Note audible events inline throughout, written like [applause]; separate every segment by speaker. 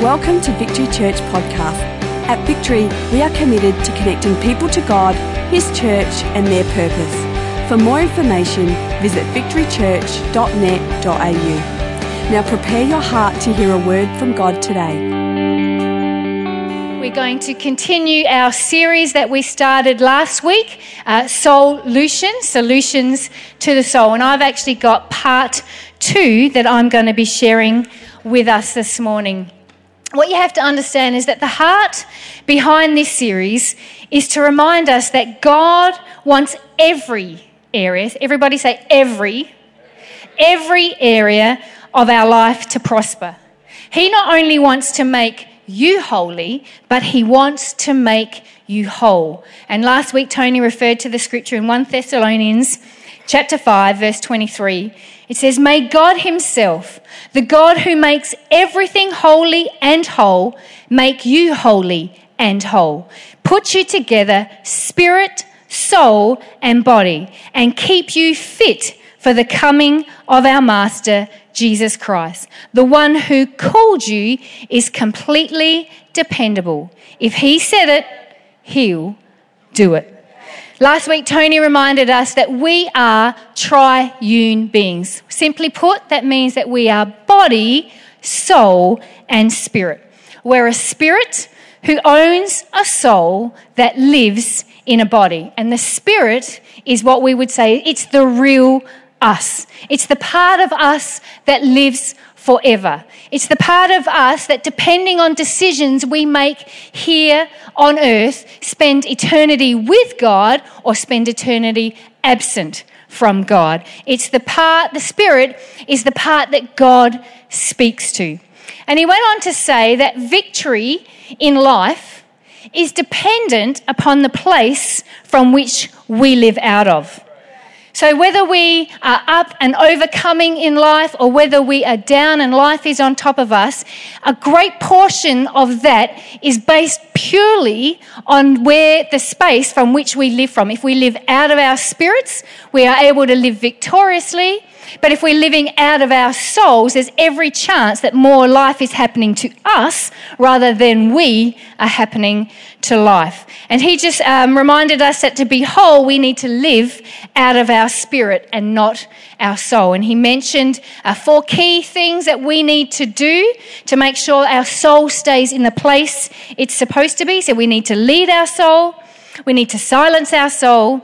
Speaker 1: Welcome to Victory Church Podcast. At Victory, we are committed to connecting people to God, His church, and their purpose. For more information, visit victorychurch.net.au. Now prepare your heart to hear a word from God today.
Speaker 2: We're going to continue our series that we started last week, uh, Solutions, Solutions to the Soul. And I've actually got part two that I'm going to be sharing with us this morning. What you have to understand is that the heart behind this series is to remind us that God wants every area, everybody say every, every area of our life to prosper. He not only wants to make you holy, but he wants to make you whole. And last week, Tony referred to the scripture in 1 Thessalonians chapter 5, verse 23. It says, May God Himself, the God who makes everything holy and whole, make you holy and whole. Put you together, spirit, soul, and body, and keep you fit for the coming of our Master, Jesus Christ. The one who called you is completely dependable. If He said it, He'll do it. Last week, Tony reminded us that we are triune beings. Simply put, that means that we are body, soul, and spirit. We're a spirit who owns a soul that lives in a body. And the spirit is what we would say it's the real us. It's the part of us that lives forever. It's the part of us that, depending on decisions we make here on earth, spend eternity with God or spend eternity absent from God. It's the part, the Spirit is the part that God speaks to. And he went on to say that victory in life is dependent upon the place from which we live out of. So, whether we are up and overcoming in life or whether we are down and life is on top of us, a great portion of that is based purely on where the space from which we live from. If we live out of our spirits, we are able to live victoriously. But if we're living out of our souls, there's every chance that more life is happening to us rather than we are happening to life. And he just um, reminded us that to be whole, we need to live out of our spirit and not our soul. And he mentioned uh, four key things that we need to do to make sure our soul stays in the place it's supposed to be. So we need to lead our soul, we need to silence our soul,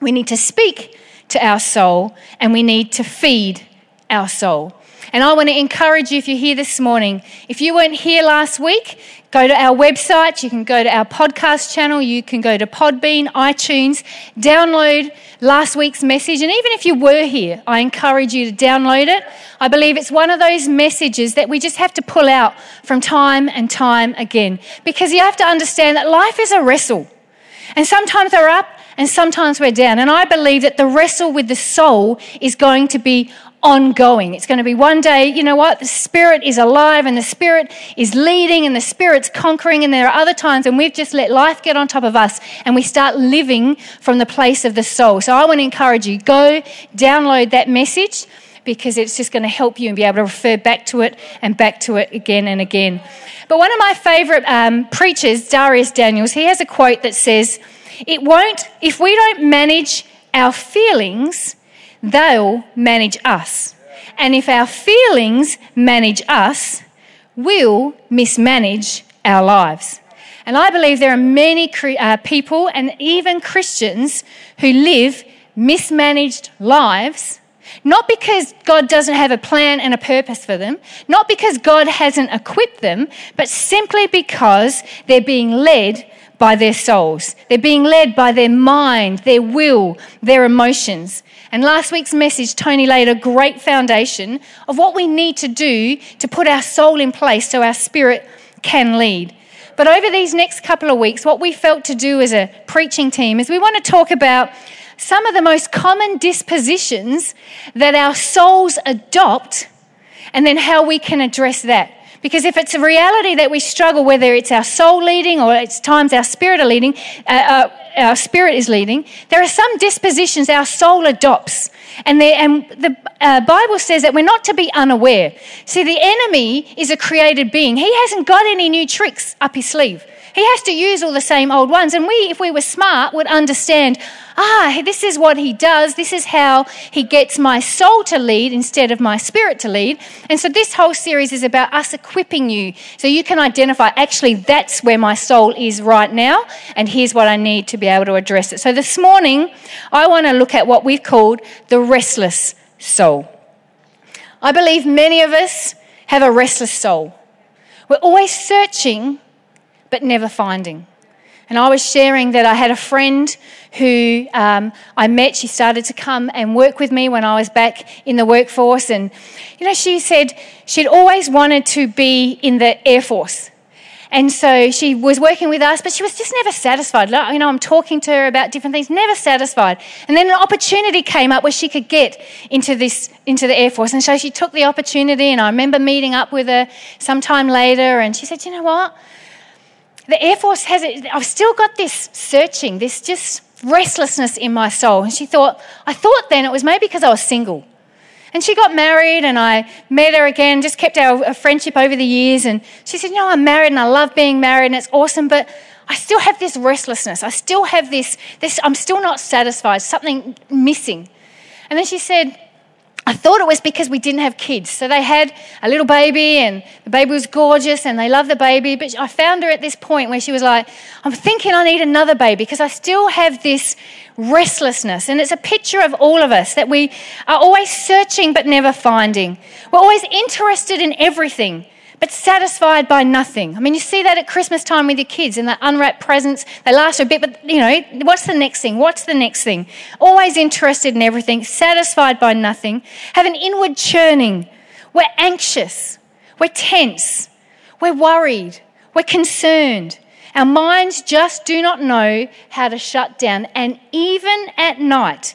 Speaker 2: we need to speak to our soul, and we need to feed our soul. And I want to encourage you if you're here this morning, if you weren't here last week, go to our website, you can go to our podcast channel, you can go to Podbean, iTunes, download last week's message. And even if you were here, I encourage you to download it. I believe it's one of those messages that we just have to pull out from time and time again because you have to understand that life is a wrestle. And sometimes we're up and sometimes we're down. And I believe that the wrestle with the soul is going to be ongoing. It's going to be one day, you know what? The Spirit is alive and the Spirit is leading and the Spirit's conquering. And there are other times when we've just let life get on top of us and we start living from the place of the soul. So I want to encourage you go download that message because it's just going to help you and be able to refer back to it and back to it again and again. But one of my favorite um, preachers, Dharius Daniels, he has a quote that says, It won't, if we don't manage our feelings, they'll manage us. And if our feelings manage us, we'll mismanage our lives. And I believe there are many uh, people and even Christians who live mismanaged lives, not because God doesn't have a plan and a purpose for them, not because God hasn't equipped them, but simply because they're being led by their souls. They're being led by their mind, their will, their emotions. And last week's message, Tony laid a great foundation of what we need to do to put our soul in place so our spirit can lead. But over these next couple of weeks, what we felt to do as a preaching team is we want to talk about some of the most common dispositions that our souls adopt and then how we can address that. Because if it's a reality that we struggle, whether it's our soul leading or it's times our spirit are leading, uh, uh, our spirit is leading, there are some dispositions our soul adopts. And, and the uh, Bible says that we're not to be unaware. See, the enemy is a created being. He hasn't got any new tricks up his sleeve. He has to use all the same old ones. And we, if we were smart, would understand ah, this is what he does. This is how he gets my soul to lead instead of my spirit to lead. And so this whole series is about us equipping you so you can identify actually that's where my soul is right now. And here's what I need to be able to address it. So this morning, I want to look at what we've called the restless soul. I believe many of us have a restless soul. We're always searching but never finding. And I was sharing that I had a friend who um, I met. She started to come and work with me when I was back in the workforce. And, you know, she said she'd always wanted to be in the Air Force. And so she was working with us, but she was just never satisfied. You know, I'm talking to her about different things, never satisfied. And then an opportunity came up where she could get into this, into the Air Force. And so she took the opportunity, and I remember meeting up with her sometime later, and she said, you know what? the Air Force has it. I've still got this searching, this just restlessness in my soul. And she thought, I thought then it was maybe because I was single. And she got married, and I met her again, just kept our friendship over the years. And she said, You know, I'm married and I love being married, and it's awesome, but I still have this restlessness. I still have this, this I'm still not satisfied, something missing. And then she said, I thought it was because we didn't have kids. So they had a little baby, and the baby was gorgeous, and they loved the baby. But I found her at this point where she was like, I'm thinking I need another baby because I still have this restlessness. And it's a picture of all of us that we are always searching but never finding. We're always interested in everything but satisfied by nothing. I mean, you see that at Christmas time with your kids and the unwrapped presents. They last a bit, but you know, what's the next thing? What's the next thing? Always interested in everything, satisfied by nothing, have an inward churning. We're anxious, we're tense, we're worried, we're concerned. Our minds just do not know how to shut down. And even at night,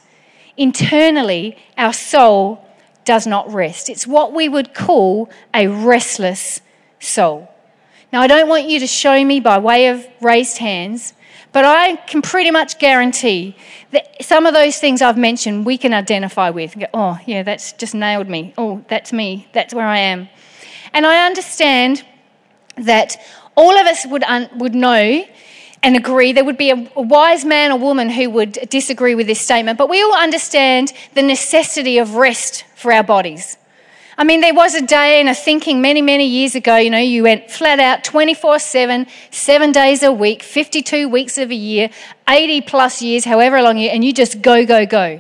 Speaker 2: internally, our soul does not rest. It's what we would call a restless soul. Now, I don't want you to show me by way of raised hands, but I can pretty much guarantee that some of those things I've mentioned we can identify with. Oh, yeah, that's just nailed me. Oh, that's me. That's where I am. And I understand that all of us would, un- would know and agree. There would be a, a wise man or woman who would disagree with this statement, but we all understand the necessity of rest for our bodies. I mean, there was a day and a thinking many, many years ago, you know, you went flat out 24 7, seven days a week, 52 weeks of a year, 80 plus years, however long you, and you just go, go, go.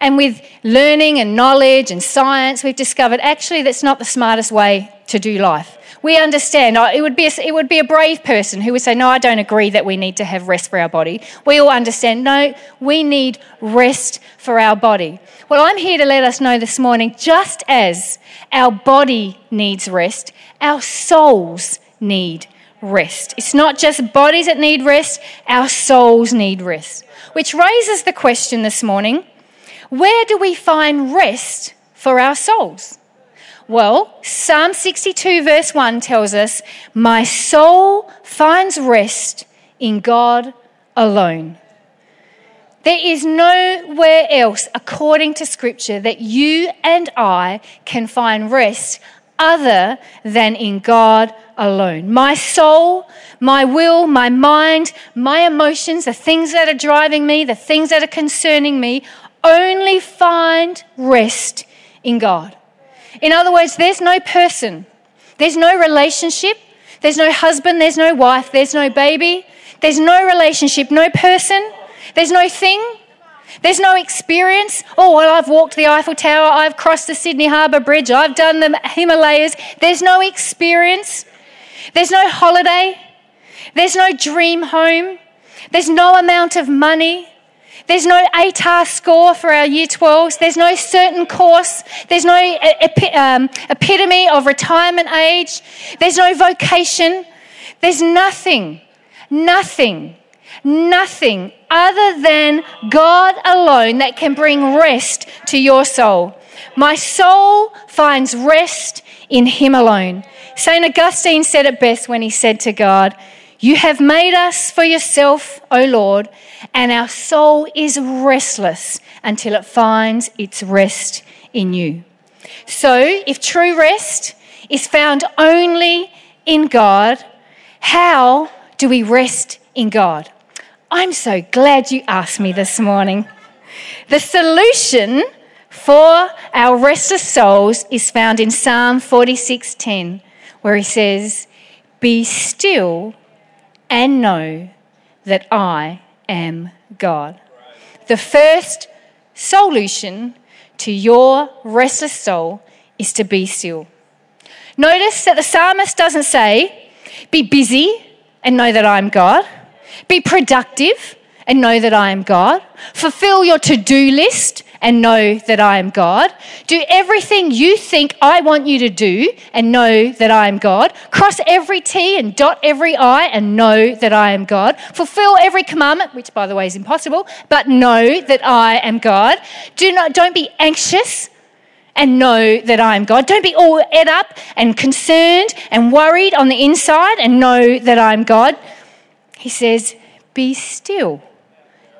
Speaker 2: And with learning and knowledge and science, we've discovered actually that's not the smartest way to do life we understand. It would, be a, it would be a brave person who would say, No, I don't agree that we need to have rest for our body. We all understand, no, we need rest for our body. Well, I'm here to let us know this morning just as our body needs rest, our souls need rest. It's not just bodies that need rest, our souls need rest. Which raises the question this morning where do we find rest for our souls? Well, Psalm 62, verse 1 tells us, My soul finds rest in God alone. There is nowhere else, according to Scripture, that you and I can find rest other than in God alone. My soul, my will, my mind, my emotions, the things that are driving me, the things that are concerning me, only find rest in God. In other words, there's no person, there's no relationship, there's no husband, there's no wife, there's no baby, there's no relationship, no person, there's no thing, there's no experience. Oh, well, I've walked the Eiffel Tower, I've crossed the Sydney Harbour Bridge, I've done the Himalayas. There's no experience, there's no holiday, there's no dream home, there's no amount of money, there's no ATAR score for our year 12s. There's no certain course. There's no epi- um, epitome of retirement age. There's no vocation. There's nothing, nothing, nothing other than God alone that can bring rest to your soul. My soul finds rest in Him alone. St. Augustine said it best when he said to God, You have made us for yourself, O Lord, and our soul is restless until it finds its rest in you. So, if true rest is found only in God, how do we rest in God? I'm so glad you asked me this morning. The solution for our restless souls is found in Psalm 46:10, where he says, "Be still and know that I am God." The first solution to your restless soul is to be still. Notice that the psalmist doesn't say, "Be busy and know that I'm God." Be productive and know that I am God. Fulfill your to do list and know that I am God. Do everything you think I want you to do and know that I am God. Cross every T and dot every I and know that I am God. Fulfill every commandment, which by the way is impossible, but know that I am God. Do not, don't be anxious and know that I am God. Don't be all ed up and concerned and worried on the inside and know that I am God. He says, Be still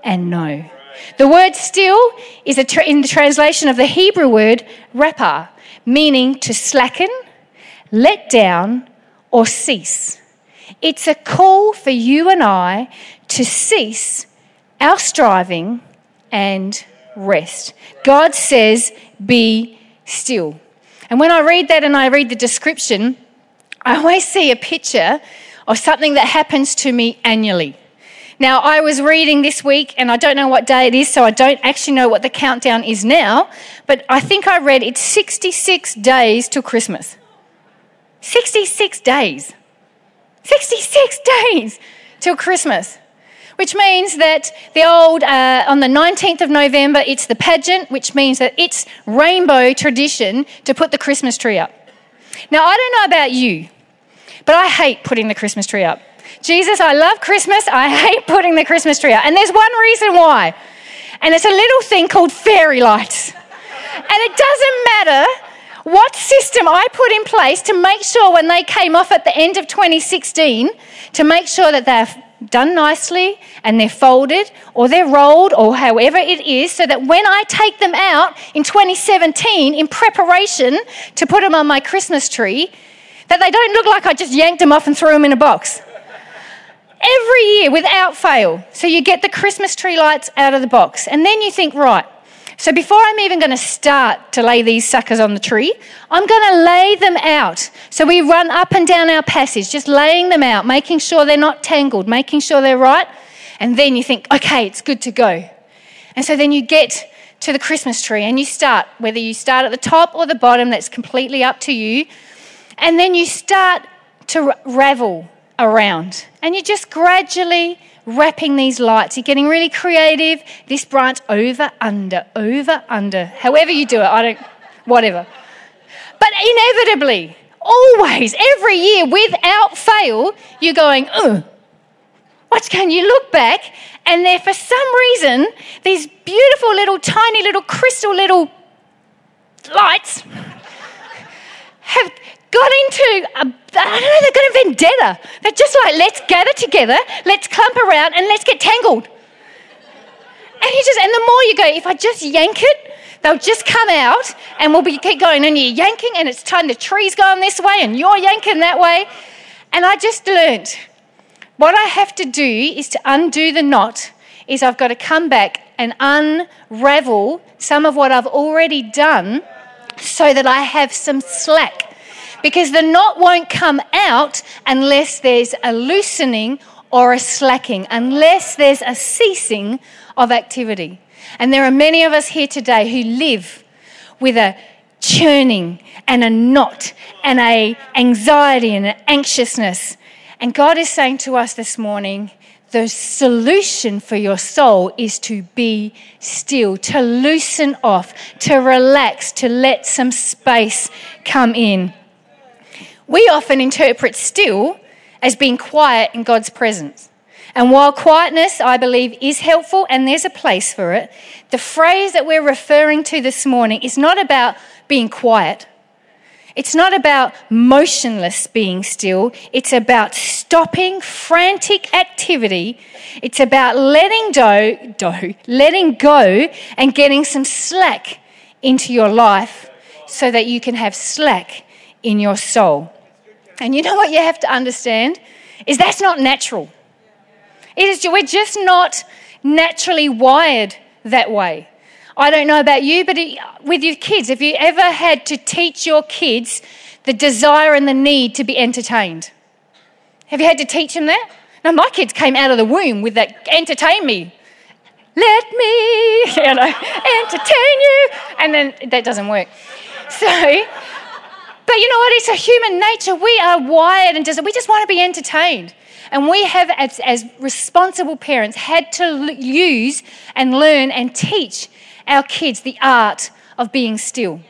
Speaker 2: and know. The word still is tra- in the translation of the Hebrew word rapha, meaning to slacken, let down, or cease. It's a call for you and I to cease our striving and rest. God says, Be still. And when I read that and I read the description, I always see a picture of something that happens to me annually. Now, I was reading this week, and I don't know what day it is, so I don't actually know what the countdown is now, but I think I read it's 66 days till Christmas. 66 days. 66 days till Christmas. Which means that the old, uh, on the 19th of November, it's the pageant, which means that it's rainbow tradition to put the Christmas tree up. Now, I don't know about you, but I hate putting the Christmas tree up. Jesus, I love Christmas. I hate putting the Christmas tree up. And there's one reason why. And it's a little thing called fairy lights. And it doesn't matter what system I put in place to make sure when they came off at the end of 2016, to make sure that they're done nicely and they're folded or they're rolled or however it is, so that when I take them out in 2017 in preparation to put them on my Christmas tree, that they don't look like I just yanked them off and threw them in a box every year without fail. So you get the Christmas tree lights out of the box. And then you think, right, so before I'm even going to start to lay these suckers on the tree, I'm going to lay them out. So we run up and down our passage, just laying them out, making sure they're not tangled, making sure they're right. And then you think, okay, it's good to go. And so then you get to the Christmas tree and you start, whether you start at the top or the bottom, that's completely up to you. And then you start to ravel around. And you're just gradually wrapping these lights. You're getting really creative. This branch over, under, over, under. However you do it, I don't, whatever. But inevitably, always, every year, without fail, you're going, ugh. What can you look back? And there, for some reason, these beautiful little, tiny little crystal little lights have got into a, I don't know, they've got a vendetta. They're just like, let's gather together, let's clump around, and let's get tangled. And he just, and the more you go, if I just yank it, they'll just come out, and we'll be keep going. And you're yanking, and it's time the tree's going this way, and you're yanking that way. And I just learnt what I have to do is to undo the knot. Is I've got to come back and unravel some of what I've already done, so that I have some slack because the knot won't come out unless there's a loosening or a slacking, unless there's a ceasing of activity. And there are many of us here today who live with a churning and a knot and a anxiety and an anxiousness. And God is saying to us this morning, the solution for your soul is to be still, to loosen off, to relax, to let some space come in. We often interpret still as being quiet in God's presence. And while quietness, I believe, is helpful and there's a place for it, the phrase that we're referring to this morning is not about being quiet. It's not about motionless being still. It's about stopping frantic activity. It's about letting go, do, letting go and getting some slack into your life so that you can have slack in your soul. And you know what you have to understand is that's not natural. It is we're just not naturally wired that way. I don't know about you, but it, with your kids, have you ever had to teach your kids the desire and the need to be entertained? Have you had to teach them that? Now, my kids came out of the womb with that entertain me. Let me, [laughs] you know, entertain you. And then that doesn't work. So, but you know what? It's a human nature. We are wired and just, we just want to be entertained. And we have, as, as responsible parents, had to use and learn and teach our kids the art of being still.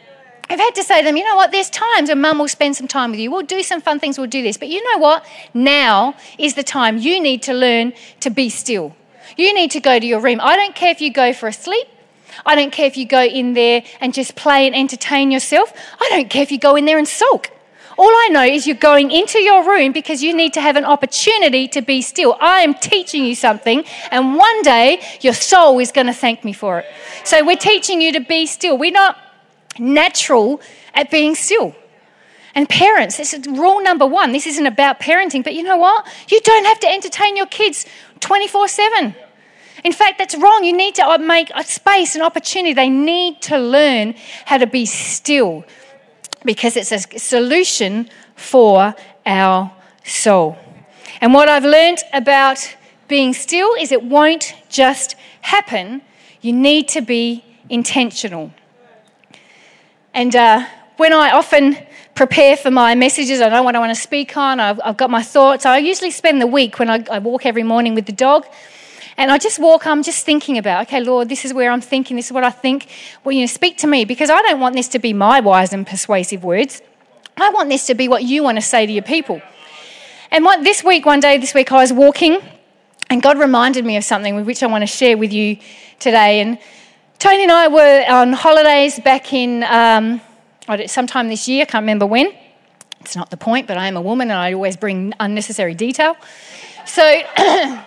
Speaker 2: I've had to say to them, you know what, there's times when mum will spend some time with you. We'll do some fun things, we'll do this. But you know what? Now is the time you need to learn to be still. You need to go to your room. I don't care if you go for a sleep. I don't care if you go in there and just play and entertain yourself. I don't care if you go in there and sulk. All I know is you're going into your room because you need to have an opportunity to be still. I am teaching you something, and one day your soul is going to thank me for it. So we're teaching you to be still. We're not natural at being still. And parents, this is rule number one. This isn't about parenting, but you know what? You don't have to entertain your kids 24 7. In fact, that's wrong. You need to make a space, an opportunity. They need to learn how to be still because it's a solution for our soul. And what I've learned about being still is it won't just happen, you need to be intentional. And uh, when I often prepare for my messages, I know what I want to speak on, I've, I've got my thoughts. I usually spend the week when I, I walk every morning with the dog. And I just walk, I'm just thinking about, okay, Lord, this is where I'm thinking, this is what I think. Well, you know, speak to me because I don't want this to be my wise and persuasive words. I want this to be what you want to say to your people. And what, this week, one day this week, I was walking and God reminded me of something with which I want to share with you today. And Tony and I were on holidays back in um, sometime this year, I can't remember when. It's not the point, but I am a woman and I always bring unnecessary detail. So [clears throat]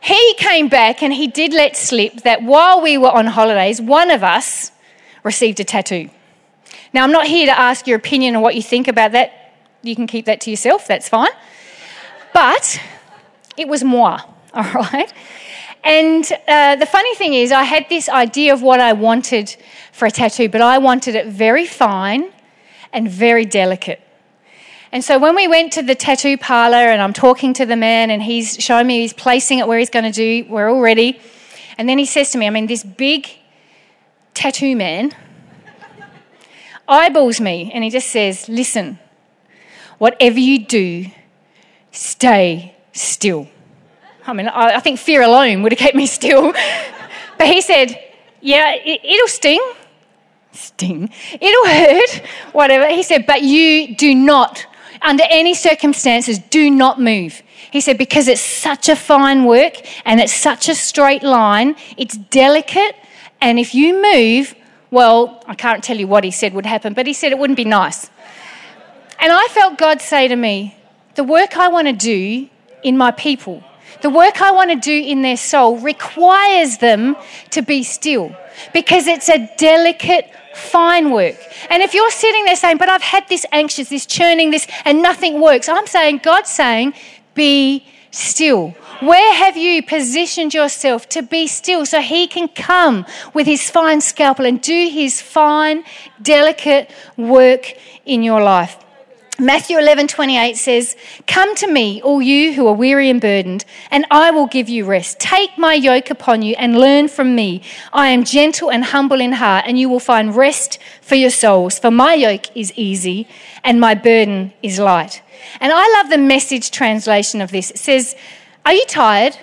Speaker 2: He came back and he did let slip that while we were on holidays, one of us received a tattoo. Now, I'm not here to ask your opinion on what you think about that. You can keep that to yourself, that's fine. But it was moi, [laughs] all right? And uh, the funny thing is, I had this idea of what I wanted for a tattoo, but I wanted it very fine and very delicate. And so when we went to the tattoo parlor and I'm talking to the man and he's showing me he's placing it where he's going to do, we're all ready. And then he says to me, I mean, this big tattoo man eyeballs me and he just says, Listen, whatever you do, stay still. I mean, I, think fear alone would have kept me still. [laughs] but he said, Yeah, it, it'll sting. Sting. It'll hurt, whatever. He said, But you do not under any circumstances, do not move. He said, because it's such a fine work and it's such a straight line, it's delicate, and if you move, well, I can't tell you what he said would happen, but he said it wouldn't be nice. And I felt God say to me, the work I want to do in my people, the work I want to do in their soul requires them to be still because it's a delicate fine work. And if you're sitting there saying, But I've had this anxious, this churning, this, and nothing works, I'm saying, God's saying, Be still. Where have you positioned yourself to be still so He can come with His fine scalpel and do His fine, delicate work in your life? Matthew 11, 28 says, Come to me, all you who are weary and burdened, and I will give you rest. Take my yoke upon you and learn from me. I am gentle and humble in heart, and you will find rest for your souls. For my yoke is easy and my burden is light. And I love the message translation of this. It says, Are you tired?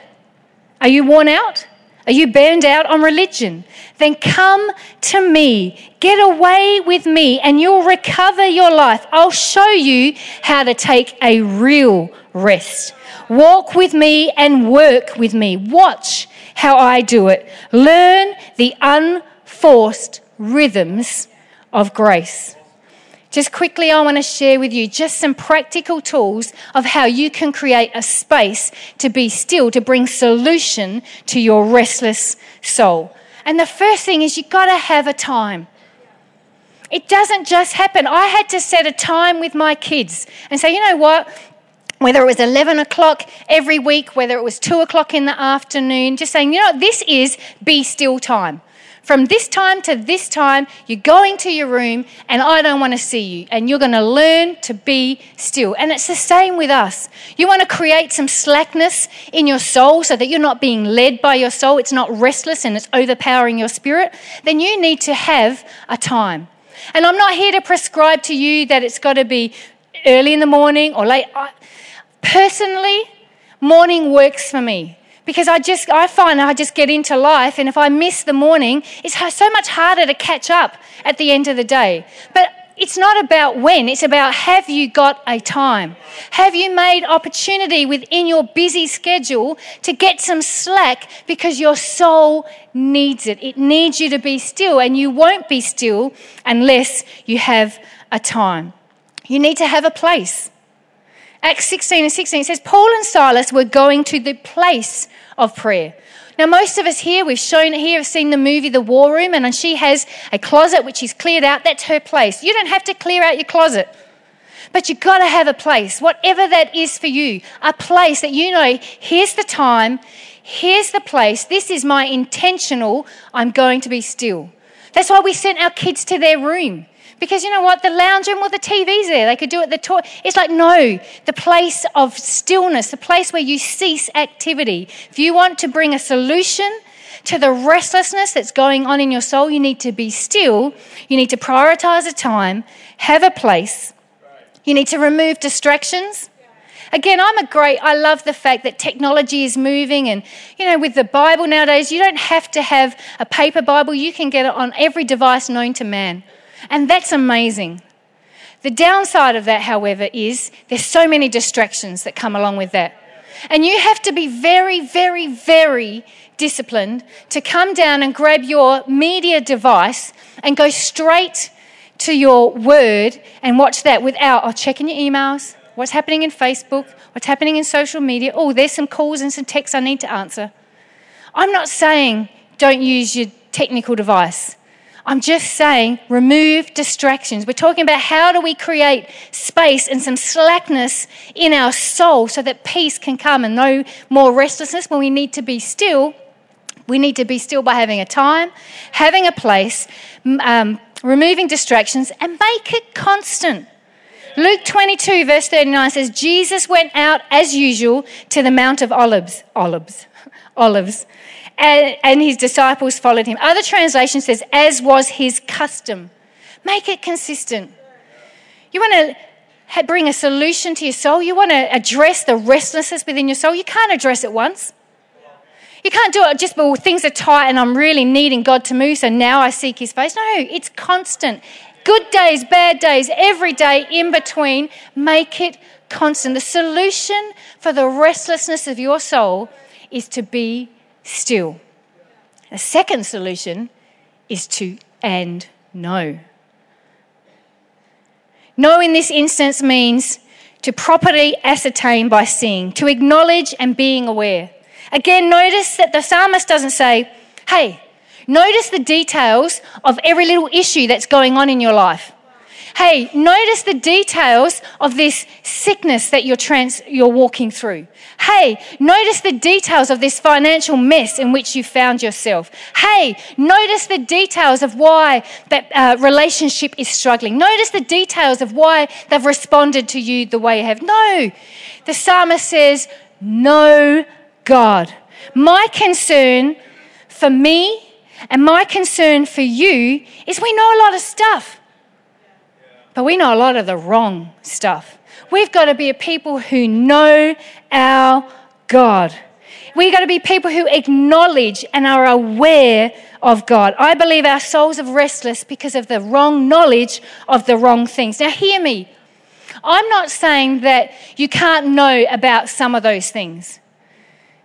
Speaker 2: Are you worn out? Are you burned out on religion? Then come to me. Get away with me and you'll recover your life. I'll show you how to take a real rest. Walk with me and work with me. Watch how I do it. Learn the unforced rhythms of grace. Just quickly, I want to share with you just some practical tools of how you can create a space to be still, to bring solution to your restless soul. And the first thing is you've got to have a time. It doesn't just happen. I had to set a time with my kids and say, you know what? Whether it was 11 o'clock every week, whether it was 2 o'clock in the afternoon, just saying, you know, this is be still time. From this time to this time, you're going to your room and I don't want to see you. And you're going to learn to be still. And it's the same with us. You want to create some slackness in your soul so that you're not being led by your soul, it's not restless and it's overpowering your spirit. Then you need to have a time. And I'm not here to prescribe to you that it's got to be early in the morning or late. Personally, morning works for me because I just I find I just get into life and if I miss the morning it's so much harder to catch up at the end of the day. But it's not about when it's about have you got a time? Have you made opportunity within your busy schedule to get some slack because your soul needs it? It needs you to be still and you won't be still unless you have a time. You need to have a place Acts 16 and 16 says, Paul and Silas were going to the place of prayer. Now, most of us here, we've shown here, have seen the movie The War Room, and she has a closet which she's cleared out. That's her place. You don't have to clear out your closet. But you've got to have a place, whatever that is for you, a place that you know, here's the time, here's the place, this is my intentional, I'm going to be still. That's why we sent our kids to their room. Because you know what? The lounge room, well, the TV's there. They could do it the toy. It's like, no, the place of stillness, the place where you cease activity. If you want to bring a solution to the restlessness that's going on in your soul, you need to be still. You need to prioritize a time, have a place. You need to remove distractions. Again, I'm a great, I love the fact that technology is moving. And, you know, with the Bible nowadays, you don't have to have a paper Bible. You can get it on every device known to man. And that's amazing. The downside of that, however, is there's so many distractions that come along with that. And you have to be very, very, very disciplined to come down and grab your media device and go straight to your word and watch that without oh, checking your emails, what's happening in Facebook, what's happening in social media. Oh, there's some calls and some texts I need to answer. I'm not saying don't use your technical device. I'm just saying remove distractions. We're talking about how do we create space and some slackness in our soul so that peace can come and no more restlessness when we need to be still. We need to be still by having a time, having a place, um, removing distractions, and make it constant. Luke 22, verse 39 says, Jesus went out as usual to the Mount of Olives. Olives. [laughs] Olives and, and his disciples followed him. Other translation says, as was his custom. Make it consistent. You want to bring a solution to your soul? You want to address the restlessness within your soul? You can't address it once. You can't do it just, but things are tight and I'm really needing God to move, so now I seek his face. No, it's constant. Good days, bad days, every day in between. Make it constant. The solution for the restlessness of your soul is to be still. The second solution is to and know. Know in this instance means to properly ascertain by seeing, to acknowledge and being aware. Again, notice that the psalmist doesn't say, hey, notice the details of every little issue that's going on in your life. Hey, notice the details of this sickness that you're, trans- you're walking through. Hey, notice the details of this financial mess in which you found yourself. Hey, notice the details of why that uh, relationship is struggling. Notice the details of why they've responded to you the way you have. No, the psalmist says, No, God. My concern for me and my concern for you is we know a lot of stuff. But we know a lot of the wrong stuff. We've got to be a people who know our God. We've got to be people who acknowledge and are aware of God. I believe our souls are restless because of the wrong knowledge of the wrong things. Now, hear me. I'm not saying that you can't know about some of those things.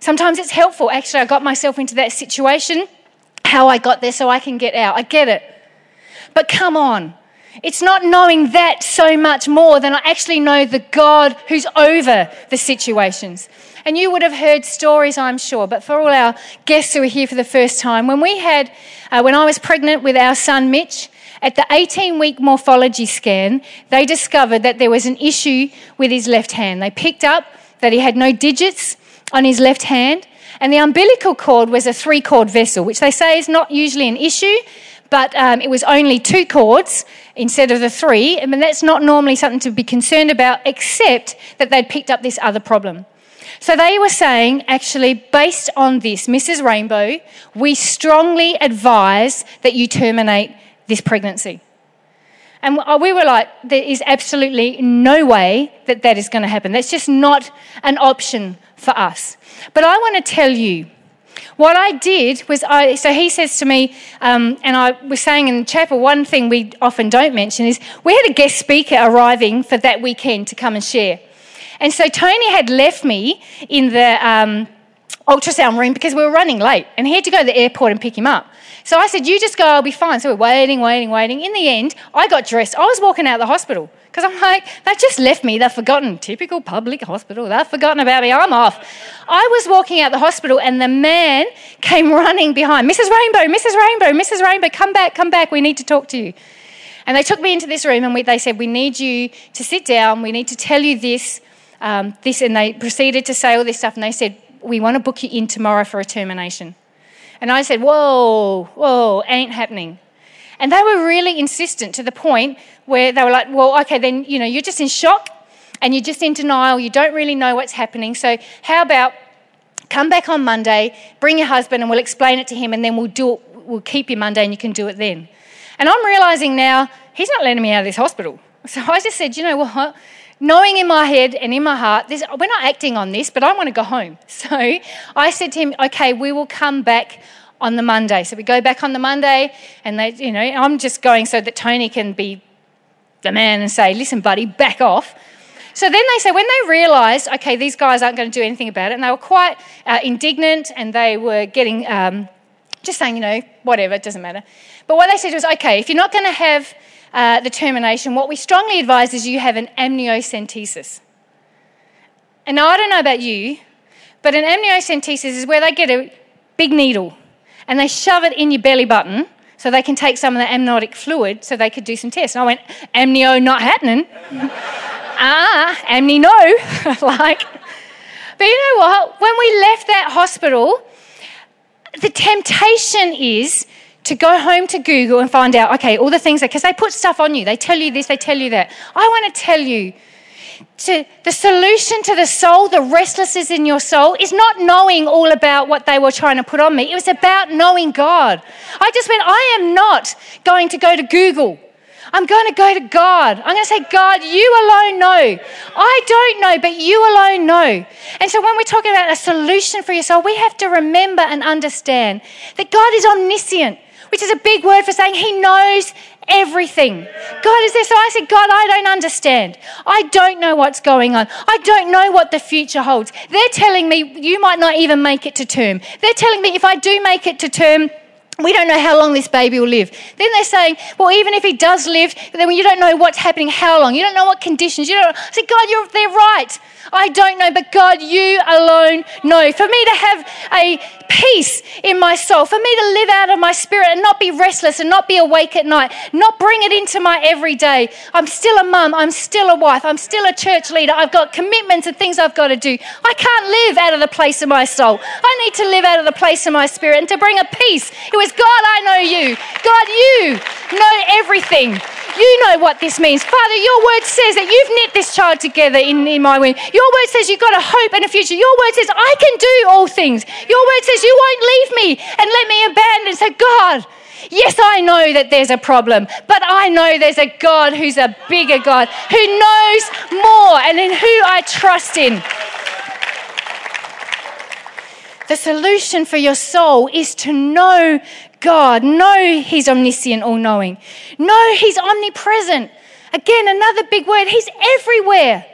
Speaker 2: Sometimes it's helpful. Actually, I got myself into that situation, how I got there so I can get out. I get it. But come on. It's not knowing that so much more than I actually know the God who's over the situations. And you would have heard stories, I'm sure, but for all our guests who are here for the first time, when we had, uh, when I was pregnant with our son Mitch, at the 18 week morphology scan, they discovered that there was an issue with his left hand. They picked up that he had no digits on his left hand, and the umbilical cord was a three cord vessel, which they say is not usually an issue, but um, it was only two cords instead of the three. I mean, that's not normally something to be concerned about, except that they'd picked up this other problem. So they were saying, actually, based on this, Mrs. Rainbow, we strongly advise that you terminate this pregnancy. And we were like, there is absolutely no way that that is going to happen. That's just not an option for us. But I want to tell you, what I did was, I, so he says to me, um, and I was saying in the chapel, one thing we often don't mention is we had a guest speaker arriving for that weekend to come and share. And so Tony had left me in the um, ultrasound room because we were running late, and he had to go to the airport and pick him up. So I said, You just go, I'll be fine. So we're waiting, waiting, waiting. In the end, I got dressed. I was walking out of the hospital. Because I'm like, they've just left me. They've forgotten. Typical public hospital. They've forgotten about me. I'm off. I was walking out the hospital and the man came running behind. Mrs. Rainbow, Mrs. Rainbow, Mrs. Rainbow, come back, come back. We need to talk to you. And they took me into this room and we, they said, We need you to sit down. We need to tell you this, um, this. And they proceeded to say all this stuff. And they said, We want to book you in tomorrow for a termination. And I said, Whoa, whoa, ain't happening. And they were really insistent to the point where they were like, well, okay, then, you know, you're just in shock and you're just in denial. You don't really know what's happening. So, how about come back on Monday, bring your husband, and we'll explain it to him, and then we'll do it, we'll keep you Monday and you can do it then. And I'm realizing now he's not letting me out of this hospital. So I just said, you know what? Knowing in my head and in my heart, this, we're not acting on this, but I want to go home. [laughs] So I said to him, okay, we will come back on the Monday. So we go back on the Monday, and they, you know, I'm just going so that Tony can be the man and say, listen, buddy, back off. So then they say, when they realised, okay, these guys aren't going to do anything about it, and they were quite uh, indignant and they were getting, um, just saying, you know, whatever, it doesn't matter. But what they said was, okay, if you're not going to have uh, the termination, what we strongly advise is you have an amniocentesis. And now I don't know about you, but an amniocentesis is where they get a big needle and they shove it in your belly button so they can take some of the amniotic fluid so they could do some tests. And I went, amnio not happening. [laughs] ah, amni no. [laughs] like, but you know what? When we left that hospital, the temptation is to go home to Google and find out, okay, all the things that, because they put stuff on you. They tell you this, they tell you that. I want to tell you to the solution to the soul, the restlessness in your soul, is not knowing all about what they were trying to put on me. It was about knowing God. I just went, I am not going to go to Google. I'm going to go to God. I'm going to say, God, you alone know. I don't know, but you alone know. And so when we're talking about a solution for your soul, we have to remember and understand that God is omniscient, which is a big word for saying He knows everything. God is there. So I said, God, I don't understand. I don't know what's going on. I don't know what the future holds. They're telling me you might not even make it to term. They're telling me if I do make it to term, we don't know how long this baby will live. Then they're saying, well, even if he does live, then you don't know what's happening, how long. You don't know what conditions. You don't. I said, God, you're, they're right. I don't know, but God, you alone know. For me to have a peace in my soul, for me to live out of my spirit and not be restless and not be awake at night, not bring it into my everyday. I'm still a mum, I'm still a wife, I'm still a church leader. I've got commitments and things I've got to do. I can't live out of the place of my soul. I need to live out of the place of my spirit and to bring a peace. It was God, I know you. God, you know everything. You know what this means. Father, your word says that you've knit this child together in, in my womb. Your word says you've got a hope and a future. Your word says I can do all things. Your word says you won't leave me and let me abandon. So, God, Yes, I know that there's a problem, but I know there's a God who's a bigger God, who knows more and in who I trust in. The solution for your soul is to know God, know He's omniscient, all knowing, know He's omnipresent. Again, another big word, He's everywhere.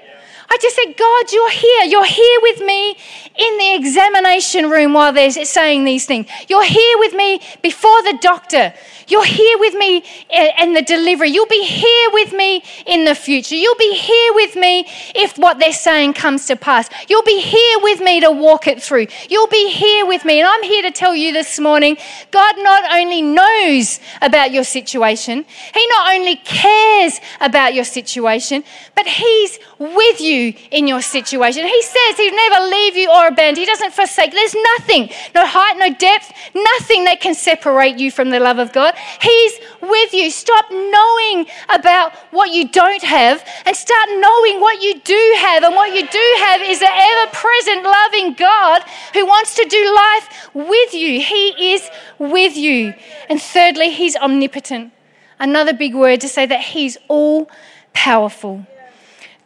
Speaker 2: I just said, God, you're here. You're here with me in the examination room while they're saying these things. You're here with me before the doctor. You're here with me in the delivery. You'll be here with me in the future. You'll be here with me if what they're saying comes to pass. You'll be here with me to walk it through. You'll be here with me. And I'm here to tell you this morning God not only knows about your situation, He not only cares about your situation, but He's with you in your situation. He says He'll never leave you or abandon. He doesn't forsake. There's nothing, no height, no depth, nothing that can separate you from the love of God. He's with you. Stop knowing about what you don't have and start knowing what you do have. And what you do have is an ever present, loving God who wants to do life with you. He is with you. And thirdly, He's omnipotent. Another big word to say that He's all powerful.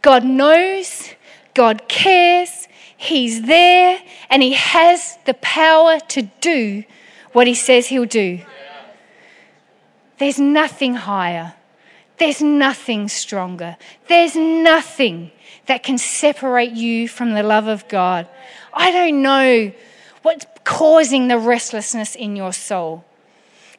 Speaker 2: God knows, God cares, He's there, and He has the power to do what He says He'll do. There's nothing higher. There's nothing stronger. There's nothing that can separate you from the love of God. I don't know what's causing the restlessness in your soul,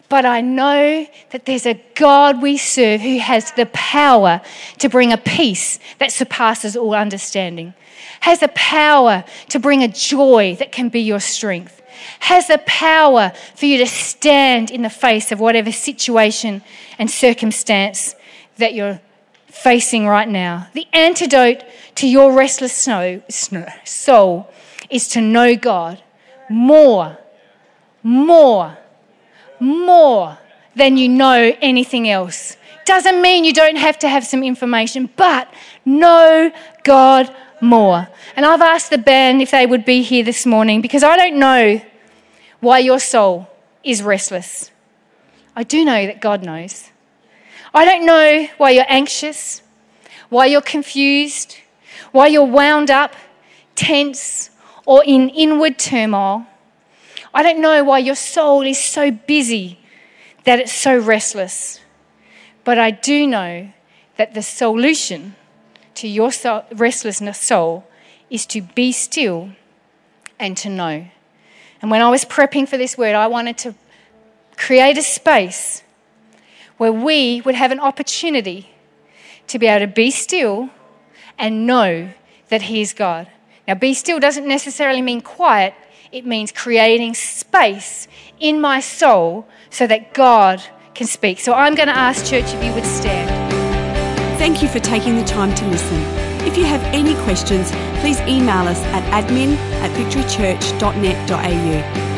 Speaker 2: but I know that there's a God we serve who has the power to bring a peace that surpasses all understanding, has the power to bring a joy that can be your strength has the power for you to stand in the face of whatever situation and circumstance that you're facing right now. The antidote to your restless snow, soul is to know God more, more, more than you know anything else. Doesn't mean you don't have to have some information, but know God more. And I've asked the band if they would be here this morning because I don't know why your soul is restless. I do know that God knows. I don't know why you're anxious, why you're confused, why you're wound up, tense, or in inward turmoil. I don't know why your soul is so busy that it's so restless. But I do know that the solution to your soul, restlessness soul is to be still and to know. And when I was prepping for this word, I wanted to create a space where we would have an opportunity to be able to be still and know that He is God. Now, be still doesn't necessarily mean quiet, it means creating space in my soul so that God can speak. So I'm going to ask, church, if you would stand.
Speaker 1: Thank you for taking the time to listen. If you have any questions, please email us at admin at victorychurch.net.au.